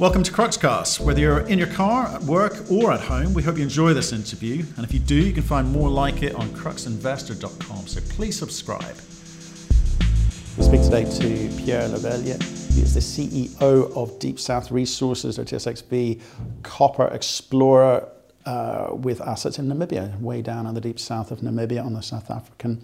Welcome to Cruxcast. Whether you're in your car, at work, or at home, we hope you enjoy this interview. And if you do, you can find more like it on cruxinvestor.com. So please subscribe. We speak today to Pierre Leveille. He is the CEO of Deep South Resources, or copper explorer uh, with assets in Namibia, way down in the deep south of Namibia on the South African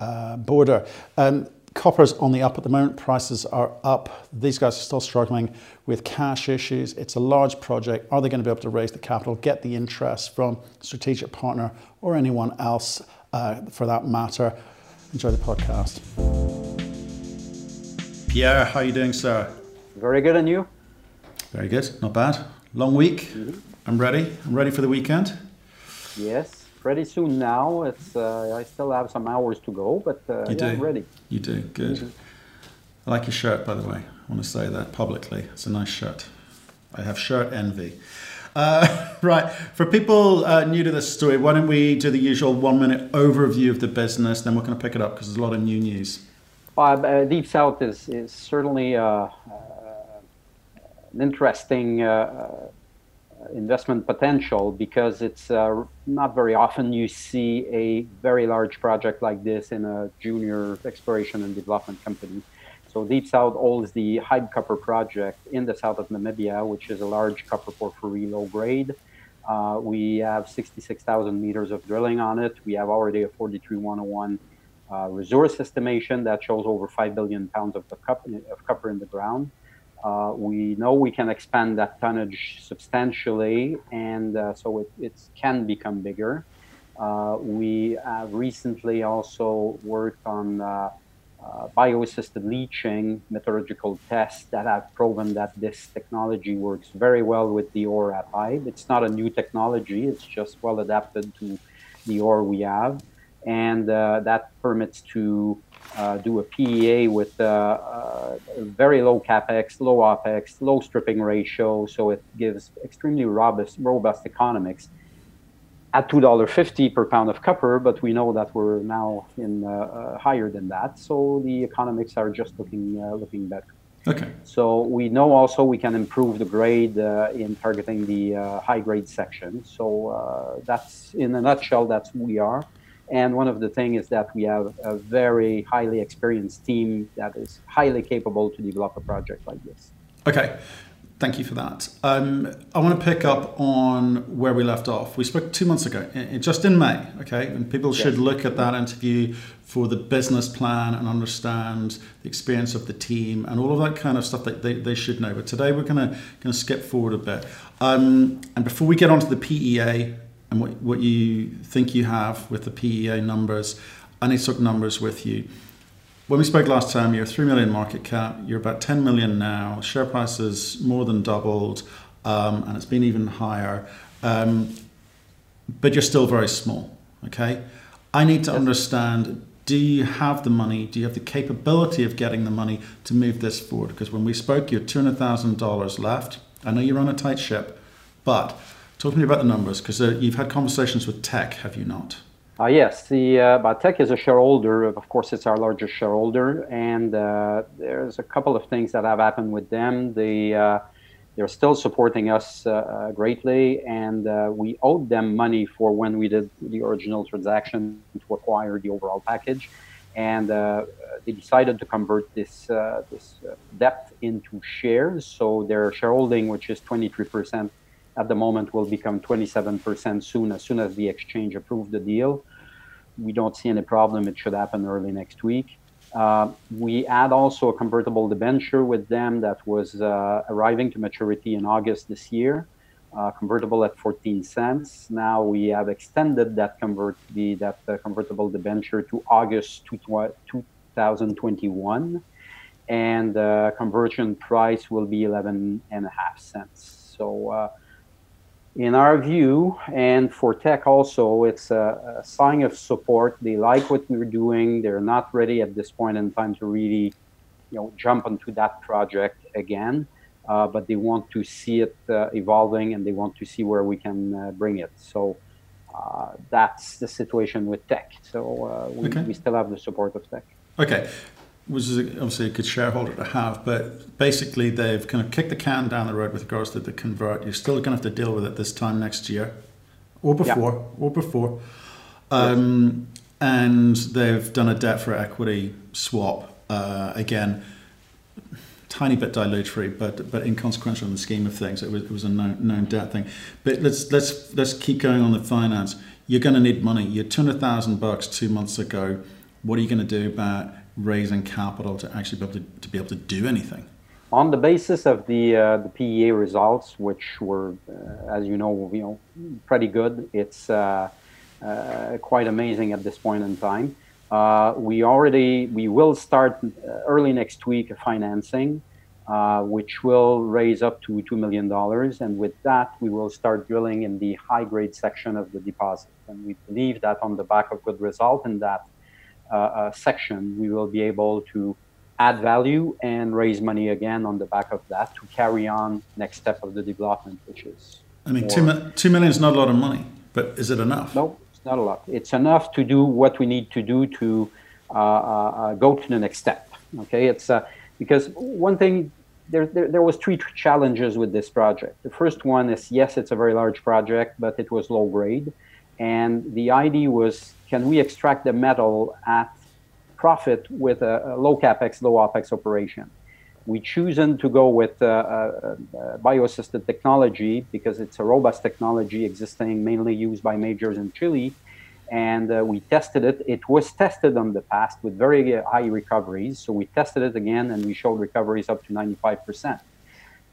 uh, border. Um, Copper's on the up at the moment, prices are up. These guys are still struggling with cash issues. It's a large project. Are they going to be able to raise the capital, get the interest from strategic partner or anyone else uh, for that matter? Enjoy the podcast. Pierre, how are you doing, sir? Very good, and you? Very good, not bad. Long week. Mm-hmm. I'm ready. I'm ready for the weekend. Yes pretty soon now. It's uh, I still have some hours to go, but uh, you yeah, do. ready. You do good. Mm-hmm. I like your shirt, by the way. I want to say that publicly. It's a nice shirt. I have shirt envy. Uh, right, for people uh, new to this story, why don't we do the usual one minute overview of the business, then we're going to pick it up because there's a lot of new news. Uh, Deep South is, is certainly uh, uh, an interesting uh, investment potential because it's uh, not very often you see a very large project like this in a junior exploration and development company. So Deep South owns the Haib Copper project in the south of Namibia, which is a large copper porphyry low grade. Uh, we have 66,000 meters of drilling on it. We have already a 43101 uh, resource estimation that shows over 5 billion pounds of, of copper in the ground. Uh, we know we can expand that tonnage substantially, and uh, so it, it, can become bigger. Uh, we have recently also worked on uh, uh, bio-assisted leaching metallurgical tests that have proven that this technology works very well with the ore at Haib. It's not a new technology; it's just well adapted to the ore we have, and that permits to uh, do a PEA with uh, uh, very low capex, low opex, low stripping ratio, so it gives extremely robust, robust economics at two dollar fifty per pound of copper. But we know that we're now in uh, uh, higher than that, so the economics are just looking uh, looking better. Okay. So we know also we can improve the grade in targeting the high grade section. So that's in a nutshell, that's who we are. And one of the things is that we have a very highly experienced team that is highly capable to develop a project like this. Okay, thank you for that. Um, I want to pick up on where we left off. We spoke two months ago, just in May, okay? And people should yes. look at that interview for the business plan and understand the experience of the team and all of that kind of stuff that they, they should know. But today we're going to, going to skip forward a bit. Um, and before we get on to the PEA, and what, what you think you have with the PEA numbers. I need to numbers with you. When we spoke last time, you're 3 million market cap, you're about 10 million now, share price has more than doubled, um, and it's been even higher. Um, but you're still very small, okay? I need to understand do you have the money? Do you have the capability of getting the money to move this forward? Because when we spoke, you had $200,000 left. I know you're on a tight ship, but Talk to me about the numbers because uh, you've had conversations with Teck, have you not? Uh, yes, the uh, Teck is a shareholder. Of course, it's our largest shareholder, and uh, there's a couple of things that have happened with them. They uh, they're still supporting us uh, uh, greatly, and we owed them money for when we did the original transaction to acquire the overall package, and they decided to convert this this debt into shares. So their shareholding, which is 23 percent at the moment will become 27% soon as soon as the exchange approved the deal. We don't see any problem. It should happen early next week. Uh, we had also a convertible debenture with them that was uh, arriving to maturity in August this year, uh, convertible at 14 cents. Now we have extended that convert the that uh, convertible debenture to August 2021, and uh, conversion price will be 11 and a half cents. So uh, in our view, and for Teck also, it's a, a, sign of support. They like what we're doing. They're not ready at this point in time to really, you know, jump onto that project again. Uh, but they want to see it uh, evolving, and they want to see where we can uh, bring it. So uh, that's the situation with Teck. So uh, we, okay. we still have the support of Teck. Okay. Which is obviously a good shareholder to have, but basically they've kind of kicked the can down the road with regards to the convert. You're still going to have to deal with it this time next year, or before, yeah. or before. Um, yes. And they've done a debt for equity swap uh, again tiny bit dilatory, but but inconsequential in the scheme of things. It was, it was a known, known debt thing. But let's let's let's keep going on the finance. You're going to need money. You had two hundred thousand bucks two months ago. What are you going to do about raising capital to actually be able to, to be able to do anything? On the basis of the uh, the PEA results, which were, uh, as you know, you know, pretty good. It's uh, uh quite amazing at this point in time. Uh, we already we will start uh, early next week financing, which will raise up to two million dollars, and with that we will start drilling in the high grade section of the deposit. And we believe that on the back of good result in that section, we will be able to add value and raise money again on the back of that to carry on next step of the development, which is. I mean, two, two million is not a lot of money, but is it enough? No, it's not a lot. It's enough to do what we need to do to uh, uh, uh go to the next step. Okay, it's uh, because one thing there, there, there was three challenges with this project. The first one is yes, it's a very large project, but it was low grade, and the idea was can we extract the metal at profit with a, a low capex, low opex operation we chosen to go with uh, uh, uh, bio-assisted technology because it's a robust technology existing mainly used by majors in Chile. And uh, we tested it. It was tested in the past with very high recoveries. So we tested it again and we showed recoveries up to 95%.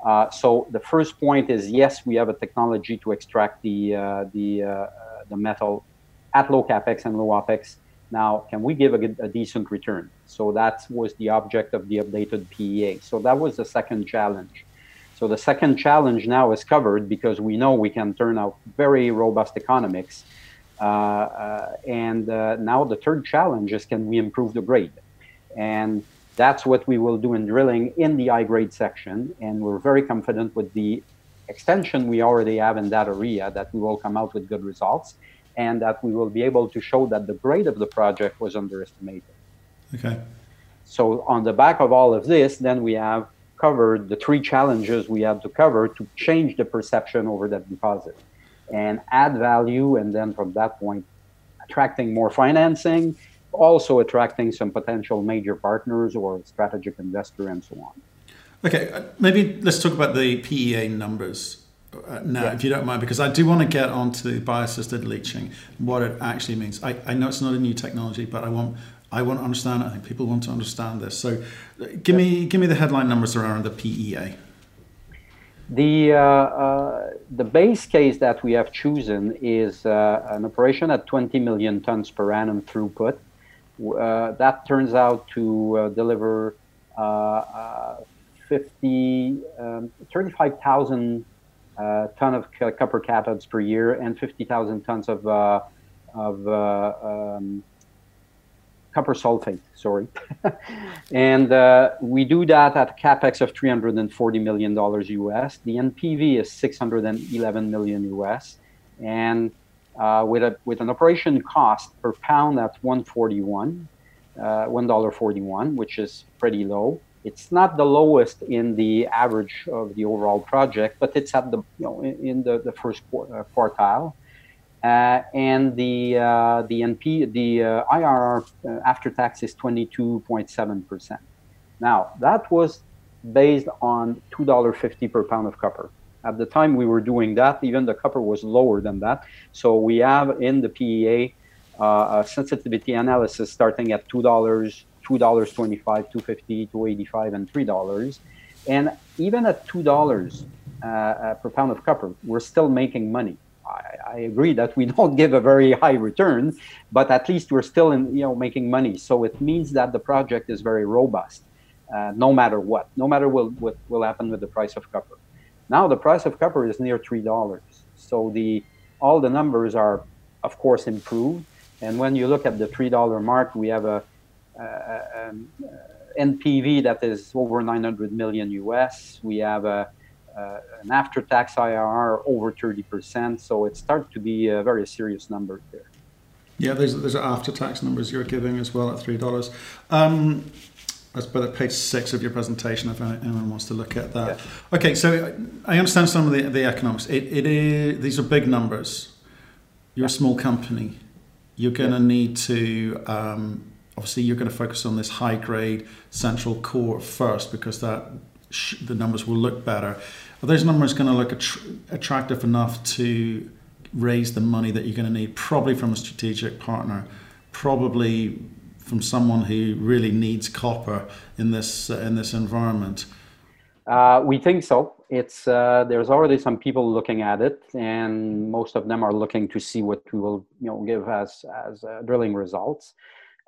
Uh, so the first point is yes, we have a technology to extract the, uh, the, the metal at low capex and low opex now, can we give a, a, decent return? So that was the object of the updated PEA. So that was the second challenge. So the second challenge now is covered because we know we can turn out very robust economics. Uh, uh, and uh, now the third challenge is can we improve the grade? And that's what we will do in drilling in the high grade section. And we're very confident with the extension we already have in that area that we will come out with good results and that we will be able to show that the grade of the project was underestimated. Okay. So on the back of all of this, then we have covered the three challenges we had to cover to change the perception over that deposit and add value and then from that point attracting more financing also attracting some potential major partners or strategic investor and so on okay uh, maybe let's talk about the pea numbers uh, now, yeah. if you don't mind, because I do want to get onto bio-assisted leaching, what it actually means. I, I know it's not a new technology, but I want I want to understand. I think people want to understand this. So, give yeah. me give me the headline numbers around the PEA. The uh, uh, the base case that we have chosen is uh, an operation at 20 million tons per annum throughput. Uh, that turns out to deliver 50 um, 35,000 uh, ton of copper cathodes per year and 50,000 tons of, uh, of uh, um, copper sulfate, sorry. and uh, we do that at capex of 340 million dollars US. The NPV is 611 million US, and uh, with a with an operation cost per pound at 141, uh, one dollar 41, which is pretty low. It's not the lowest in the average of the overall project, but it's at the you know in, in the, the first uh, quartile. Uh, and the uh, the NP the uh, IRR uh, after tax is 22.7 percent. Now that was based on two dollar fifty per pound of copper. At the time we were doing that, even the copper was lower than that. So we have in the PEA uh, a sensitivity analysis starting at two dollars two dollars twenty five, two fifty, two eighty five, and three dollars. And even at two dollars uh, uh, per pound of copper, we're still making money. I, I, agree that we don't give a very high return, but at least we're still in, you know, making money. So it means that the project is very robust, uh, no matter what, no matter what, what will happen with the price of copper. Now the price of copper is near three dollars, so the all the numbers are, of course, improved. And when you look at the three dollar mark, we have a um, uh, NPV that is over 900 million US. We have a, uh, an after-tax IRR over 30%. So it starts to be a very serious number there. Yeah, there's there's after-tax numbers you're giving as well at three dollars. Um, That's by page six of your presentation if anyone wants to look at that. Yeah. Okay, so I understand some of the, the economics. It, it is, these are big numbers. You're a small company. You're going to need to, um, obviously, you're going to focus on this high grade central core first because that the numbers will look better. Are those numbers going to look att- attractive enough to raise the money that you're going to need? Probably from a strategic partner, probably from someone who really needs copper in this uh, in this environment? Uh, we think so. It's uh, there's already some people looking at it, and most of them are looking to see what we will you know give as as uh, drilling results.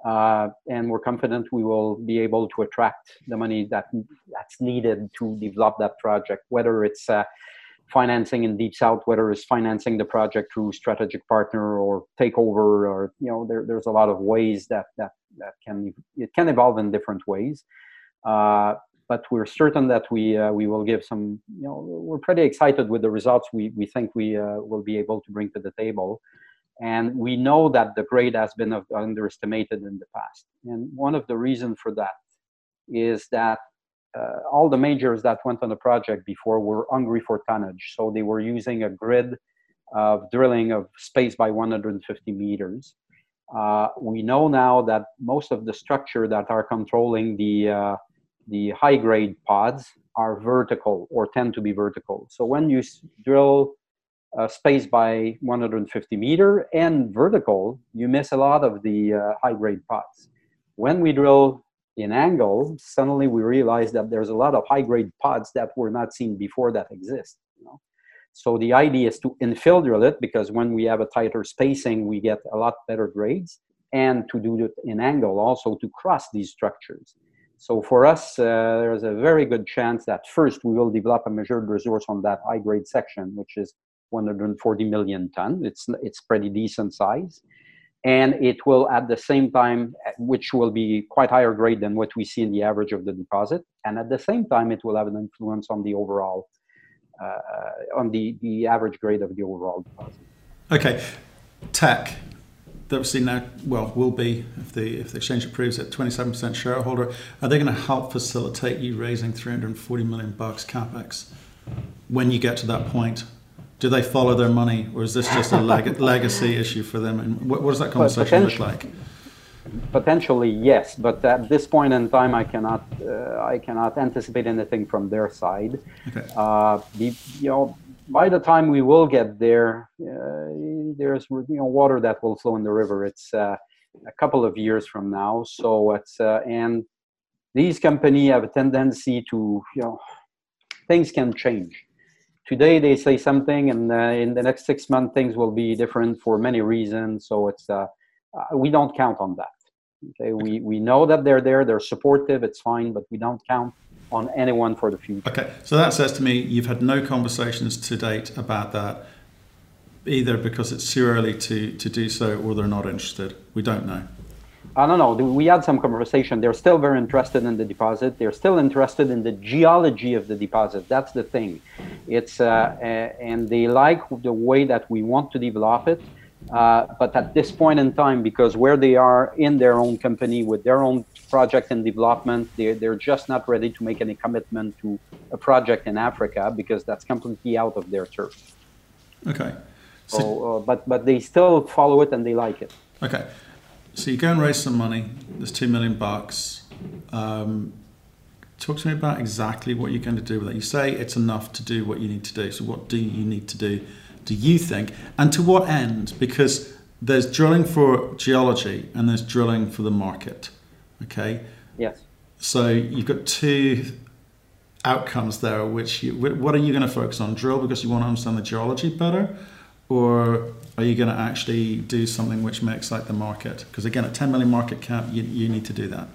Uh, and we're confident we will be able to attract the money that that's needed to develop that project, whether it's uh, financing in deep south whether it's financing the project through strategic partner or takeover or you know there, there's a lot of ways that that that can it can evolve in different ways. Uh, but we're certain that we uh, we will give some you know we're pretty excited with the results we we think we uh, will be able to bring to the table and we know that the grade has been underestimated in the past and one of the reasons for that is that uh, all the majors that went on the project before were hungry for tonnage. So they were using a grid of drilling of space by 150 meters. Uh, we know now that most of the structure that are controlling the uh, the high grade pods are vertical or tend to be vertical. So when you drill space by 150 meter and vertical, you miss a lot of the uh, high grade pods. When we drill in angle, suddenly we realize that there's a lot of high grade pods that were not seen before that exist. You know? So the idea is to infill drill it because when we have a tighter spacing, we get a lot better grades, and to do it in angle also to cross these structures. So for us, uh, there's a very good chance that first we will develop a measured resource on that high grade section, which is 140 million ton. It's it's pretty decent size. And it will at the same time which will be quite higher grade than what we see in the average of the deposit. And at the same time it will have an influence on the overall uh, on the the average grade of the overall deposit. Okay. Teck obviously now well will be if the if the exchange approves it 27% shareholder. Are they going to help facilitate you raising 340 million bucks capex when you get to that point do they follow their money, or is this just a leg- legacy issue for them? And what, what does that conversation look like? Potentially, yes, but at this point in time, I cannot uh, I cannot anticipate anything from their side. Okay. Uh, the, you know, by the time we will get there, uh, there's you know water that will flow in the river. It's uh, a couple of years from now, so it's uh, and these companies have a tendency to you know things can change today they say something and uh, in the next six months things will be different for many reasons so it's uh, uh, we don't count on that okay we we know that they're there they're supportive it's fine but we don't count on anyone for the future okay so that says to me you've had no conversations to date about that either because it's too early to to do so or they're not interested we don't know I don't know. We had some conversation. They're still very interested in the deposit. They're still interested in the geology of the deposit. That's the thing. It's uh, and they like the way that we want to develop it. Uh, but at this point in time, because where they are in their own company with their own project and development, they're, they're just not ready to make any commitment to a project in Africa because that's completely out of their turf. Okay. So, uh, but but they still follow it and they like it. Okay. So you go and raise some money. There's two million bucks. Um, talk to me about exactly what you're going to do with it. You say it's enough to do what you need to do. So what do you need to do? Do you think, and to what end? Because there's drilling for geology and there's drilling for the market. Okay. Yes. So you've got two outcomes there. Which you, what are you going to focus on? Drill because you want to understand the geology better, or are you going to actually do something which makes like the market? Because again, at 10 million market cap, you, you need to do that.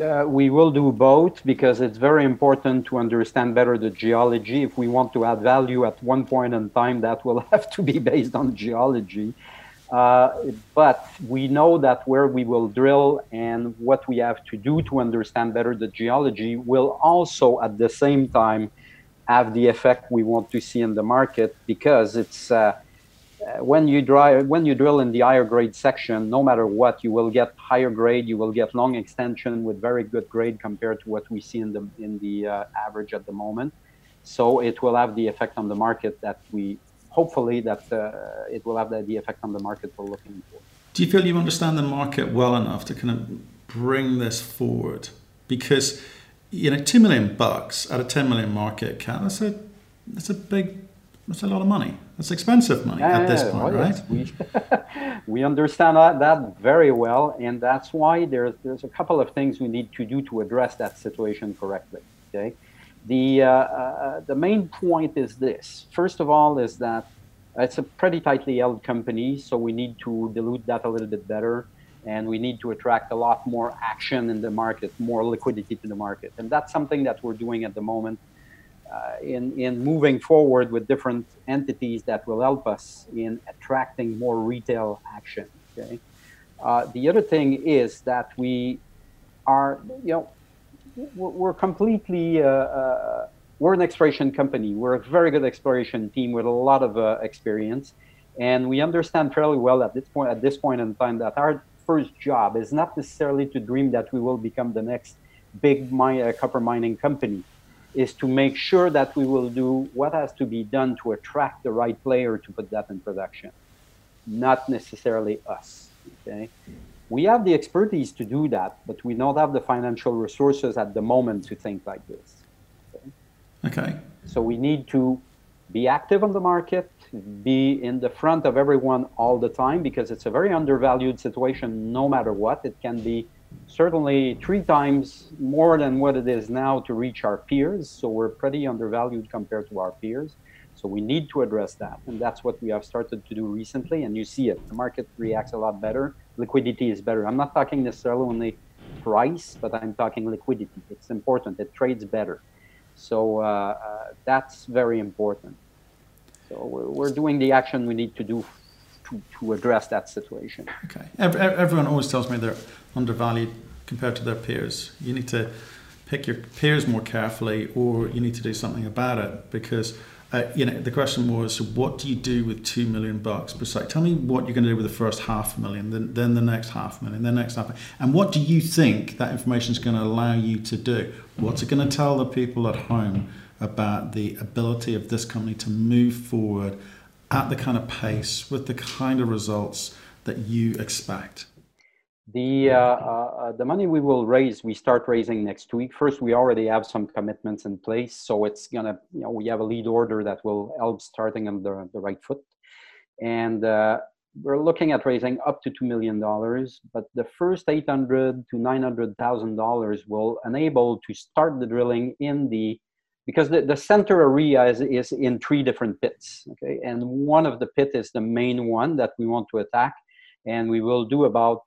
Uh, we will do both because it's very important to understand better the geology. If we want to add value at one point in time, that will have to be based on geology. Uh, but we know that where we will drill and what we have to do to understand better the geology will also at the same time have the effect we want to see in the market because it's uh, when you drive when you drill in the higher grade section no matter what you will get higher grade you will get long extension with very good grade compared to what we see in the in the uh, average at the moment. So it will have the effect on the market that we hopefully that uh, it will have the, the effect on the market we're looking for do you feel you understand the market well enough to kind of bring this forward? Because you know 2 million bucks at a 10 million market cap that's a that's a big that's a lot of money. That's expensive money yeah, at this point, oh, right? We, we understand that, that very well, and that's why there's there's a couple of things we need to do to address that situation correctly. Okay, the uh, uh, the main point is this. First of all, is that it's a pretty tightly held company, so we need to dilute that a little bit better, and we need to attract a lot more action in the market, more liquidity to the market, and that's something that we're doing at the moment in, in moving forward with different entities that will help us in attracting more retail action. Okay. Uh, the other thing is that we are, you know, we're completely, uh, uh, we're an exploration company. We're a very good exploration team with a lot of uh, experience, and we understand fairly well at this point, at this point in time, that our first job is not necessarily to dream that we will become the next big mine, uh, copper mining company is to make sure that we will do what has to be done to attract the right player to put that in production, not necessarily us. Okay, we have the expertise to do that, but we don't have the financial resources at the moment to think like this. Okay. okay. So we need to be active on the market, be in the front of everyone all the time because it's a very undervalued situation no matter what. It can be certainly three times more than what it is now to reach our peers. So we're pretty undervalued compared to our peers. So we need to address that. And that's what we have started to do recently. And you see it. The market reacts a lot better. Liquidity is better. I'm not talking necessarily only price, but I'm talking liquidity. It's important. It trades better. So uh, uh, that's very important. So we're, we're doing the action we need to do to, to address that situation. Okay. Everyone always tells me they're undervalued compared to their peers. You need to pick your peers more carefully, or you need to do something about it because. Uh, you know, the question was, what do you do with two million bucks? Besides, tell me what you're going to do with the first half million, then, then the next half million, then the next half. And what do you think that information is going to allow you to do? What's it going to tell the people at home about the ability of this company to move forward at the kind of pace with the kind of results that you expect? The uh, uh, the money we will raise, we start raising next week. First, we already have some commitments in place, so it's gonna, you know, we have a lead order that will help starting on the, the right foot, and uh, we're looking at raising up to two million dollars. But the first eight hundred to nine hundred thousand dollars will enable to start the drilling in the because the, the center area is, is in three different pits okay? And one of the pit is the main one that we want to attack. And we will do about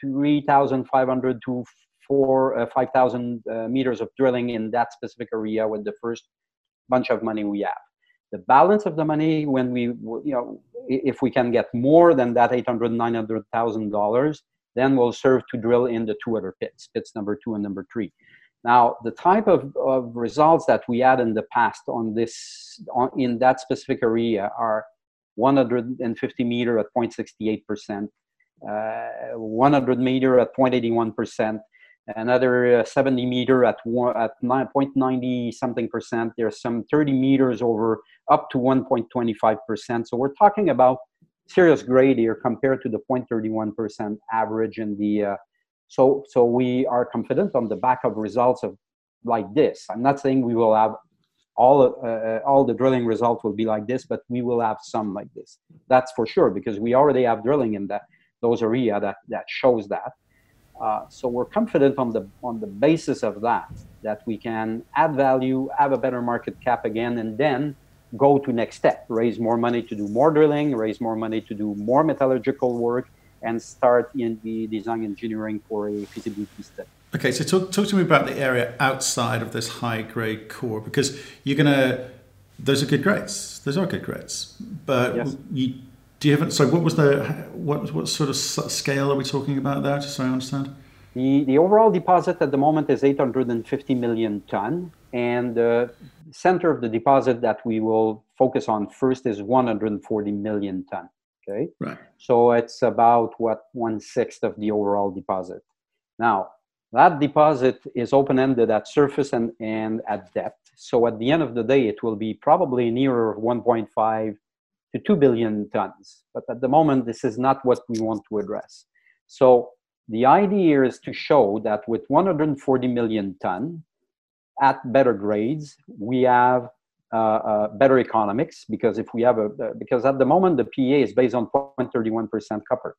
3500 to 4 uh, 5000 uh, meters of drilling in that specific area with the first bunch of money we have. The balance of the money when we you know if we can get more than that 800 900000 dollars then we'll serve to drill in the two other pits pits number two and number three now, the type of, of results that we had in the past on this on, in that specific area are 150 meter at 0.68 percent, uh, 100 meter at 0.81 percent, another uh, 70 meter at one, at 9.90 something percent. There's some 30 meters over up to 1.25 percent. So we're talking about serious grade here compared to the 0.31 percent average in the uh, so, so we are confident on the back of results of like this. I'm not saying we will have all uh, uh, all the drilling results will be like this, but we will have some like this. That's for sure because we already have drilling in that those area that that shows that. Uh, so we're confident on the on the basis of that that we can add value, have a better market cap again, and then go to next step, raise more money to do more drilling, raise more money to do more metallurgical work, and start in the design engineering for a feasibility study. Okay, so talk, talk to me about the area outside of this high grade core because you're going to, those are good grades. Those are good grades. But yes. you, do you have, so what was the, what, what sort of scale are we talking about there, just so I understand? The, the overall deposit at the moment is 850 million ton, and the center of the deposit that we will focus on first is 140 million ton. Okay, right. So it's about what one sixth of the overall deposit. Now that deposit is open-ended at surface and, and at depth. So at the end of the day, it will be probably nearer 1.5 to 2 billion tons. But at the moment, this is not what we want to address. So the idea is to show that with 140 million ton at better grades, we have better economics because if we have a uh, because at the moment the PEA is based on 0.31% copper.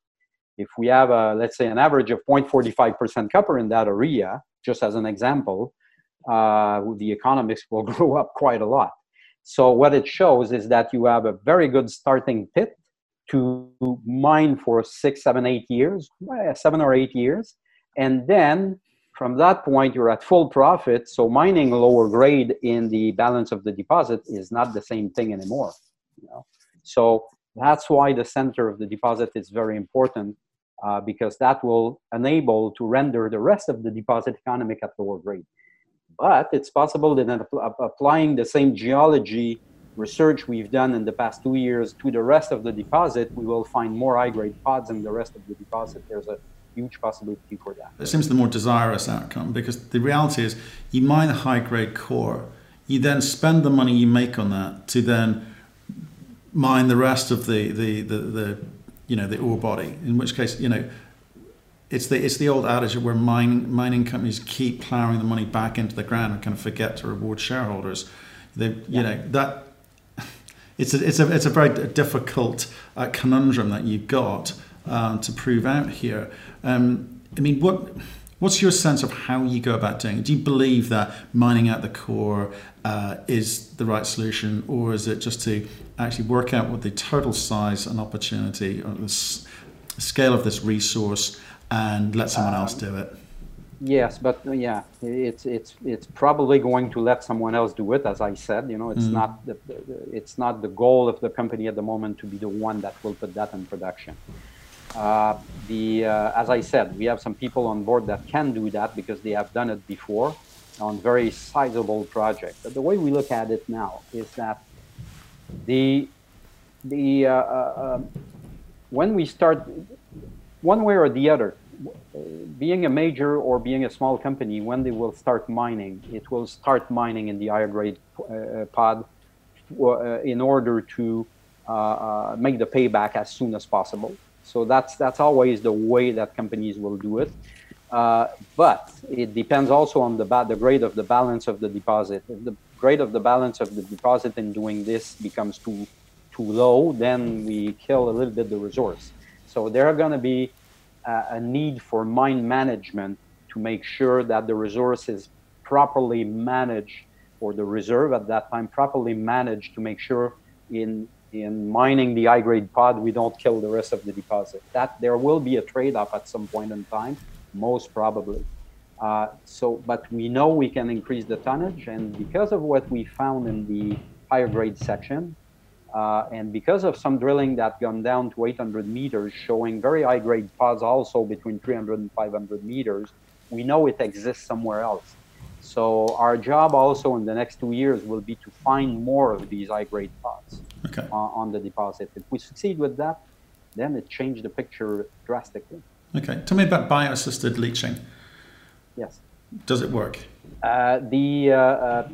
If we have a let's say an average of 0.45% copper in that area, just as an example, uh, the economics will grow up quite a lot. So what it shows is that you have a very good starting pit to mine for six, seven, eight years, seven or eight years. And then from that point, you're at full profit. So mining lower grade in the balance of the deposit is not the same thing anymore. You know? So that's why the center of the deposit is very important uh, because that will enable to render the rest of the deposit economic at lower grade. But it's possible that applying the same geology research we've done in the past two years to the rest of the deposit, we will find more high-grade pods in the rest of the deposit. There's a huge possibility for that. It seems the more desirous outcome because the reality is you mine a high-grade core, you then spend the money you make on that to then mine the rest of the the the, the you know the ore body. In which case, you know. It's the, it's the old adage where mining, mining companies keep plowing the money back into the ground and kind of forget to reward shareholders. They, you yeah. know that it's a, it's a, it's a very difficult uh, conundrum that you've got uh, to prove out here. Um, I mean, what what's your sense of how you go about doing it? Do you believe that mining out the core uh, is the right solution, or is it just to actually work out what the total size and opportunity or the s- scale of this resource and let someone else do it? Yes, but uh, yeah, it's it's it's probably going to let someone else do it. As I said, you know, it's mm. not the, it's not the goal of the company at the moment to be the one that will put that in production. Uh, the uh, as I said, we have some people on board that can do that because they have done it before on very sizable projects. But the way we look at it now is that the the uh, uh um, when we start one way or the other being a major or being a small company, when they will start mining, it will start mining in the higher grade uh, pod uh, in order to make the payback as soon as possible. So that's that's always the way that companies will do it. Uh, but it depends also on the the grade of the balance of the deposit. If the grade of the balance of the deposit in doing this becomes too too low, then we kill a little bit the resource. So there are going to be a need for mine management to make sure that the resource is properly managed or the reserve at that time properly managed to make sure in in mining the high grade pod we don't kill the rest of the deposit. That there will be a trade-off at some point in time most probably. Uh, so but we know we can increase the tonnage and because of what we found in the higher grade section uh, and because of some drilling that gone down to 800 meters, showing very high grade pods also between 300 and 500 meters, we know it exists somewhere else. So our job also in the next two years will be to find more of these high grade pods okay. on, on the deposit. If we succeed with that, then it changed the picture drastically. Okay, tell me about bio-assisted leaching. Yes. Does it work? Uh, the uh, uh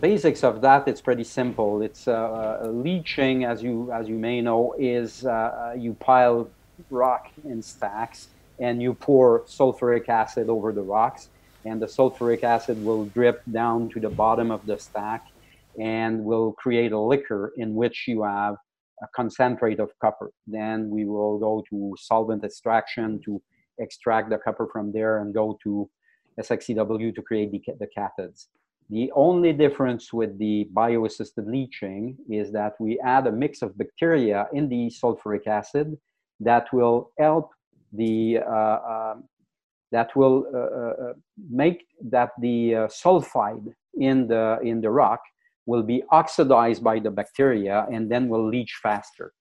basics of that it's pretty simple it's uh, uh, leaching as you as you may know is uh, uh, you pile rock in stacks and you pour sulfuric acid over the rocks and the sulfuric acid will drip down to the bottom of the stack and we will create a liquor in which you have a concentrate of copper. Then we will go to solvent extraction to extract the copper from there and go to SXEW to create the, the cathodes. The only difference with the bio-assisted leaching is that we add a mix of bacteria in the sulfuric acid that will help the uh, uh, that will uh, uh, uh make that the uh, sulfide in the in the rock will be oxidized by the bacteria and then will leach faster.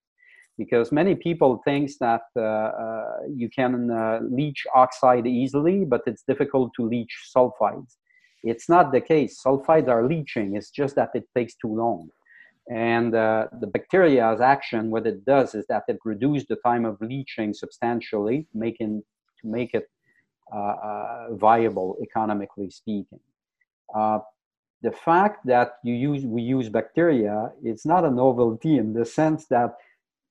because many people think that uh, uh, you can uh, leach oxide easily, but it's difficult to leach sulfides. It's not the case. Sulfides are leaching. It's just that it takes too long. And uh, the bacteria's action, what it does is that it reduces the time of leaching substantially, making to make it uh, uh, viable economically speaking. The fact that you use we use bacteria, it's not a novelty in the sense that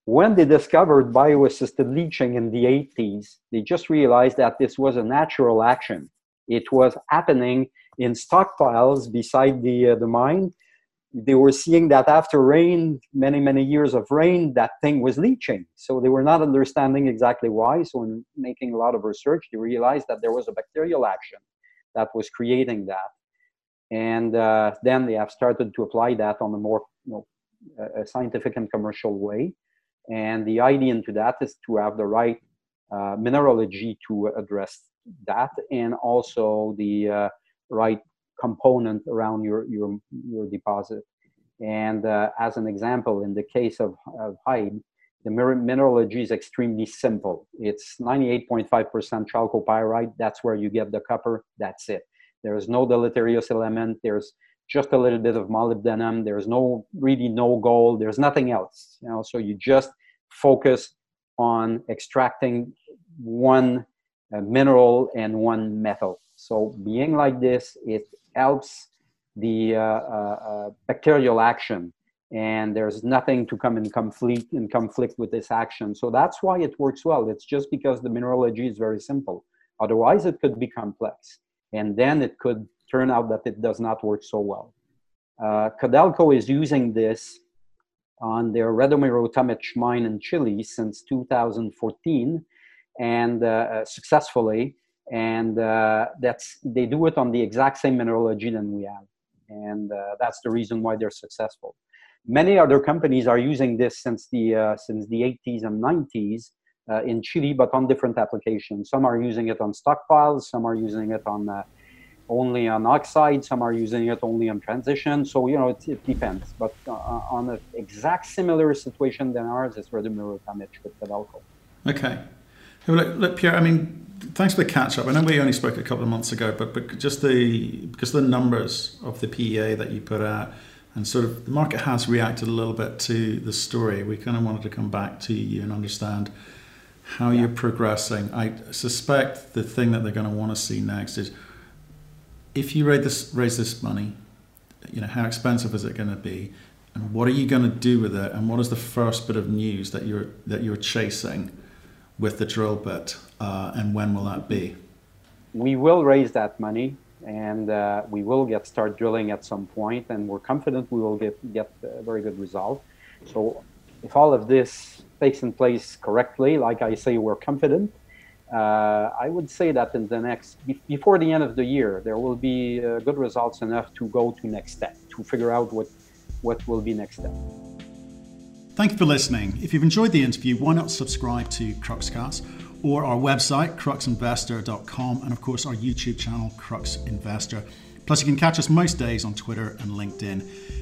when they discovered bioassisted leaching in the 80s, they just realized that this was a natural action. It was happening in stockpiles beside the, uh, the mine. They were seeing that after rain, many, many years of rain, that thing was leaching. So they were not understanding exactly why. So, in making a lot of research, they realized that there was a bacterial action that was creating that. And uh, then they have started to apply that on a more you know, a scientific and commercial way. And the idea into that is to have the right uh, mineralogy to address that and also the uh, right component around your, your, your deposit. And uh, as an example, in the case of, of Haib, the mineralogy is extremely simple. It's 98.5% chalcopyrite. That's where you get the copper. That's it. There's no deleterious element. There's just a little bit of molybdenum. There's no really no gold. There's nothing else. You know, so you just focus on extracting one uh, mineral and one metal. So being like this, it helps the uh, uh, uh bacterial action and there's nothing to come in conflict in conflict with this action so that's why it works well it's just because the mineralogy is very simple otherwise it could be complex and then it could turn out that it does not work so well. Uh, Codelco is using this on their Radomiro Tomic mine in Chile since 2014 and uh, uh, successfully. And uh, that's they do it on the exact same mineralogy than we have, and uh, that's the reason why they're successful. Many other companies are using this since the uh, since the 80s and 90s Uh, in Chile, but on different applications. Some are using it on stockpiles, some are using it on uh, only on oxide, some are using it only on transition. So, you know, it, it depends. But uh, uh on an exact similar situation than ours, it's Radomiro Tomic with Codelco. Okay. Look, look, Pierre, I mean, thanks for the catch up. I know we only spoke a couple of months ago, but, but just the because the numbers of the PEA that you put out and sort of the market has reacted a little bit to the story. We kind of wanted to come back to you and understand how yeah. you're progressing. I suspect the thing that they're going to want to see next is if you raise this, raise this money, you know, how expensive is it going to be? And what are you going to do with it? And what is the first bit of news that you're that you're chasing with the drill bit? Uh, and when will that be? We will raise that money, and uh, we will get start drilling at some point, and we're confident we will get get a very good result. So, if all of this takes in place correctly, like I say, we're confident uh, I would say that in the next, before the end of the year, there will be uh, good results enough to go to next step, to figure out what, what will be next step. Thank you for listening. If you've enjoyed the interview, why not subscribe to Cruxcast or our website, cruxinvestor.com, and of course our YouTube channel, Crux Investor. Plus, you can catch us most days on Twitter and LinkedIn.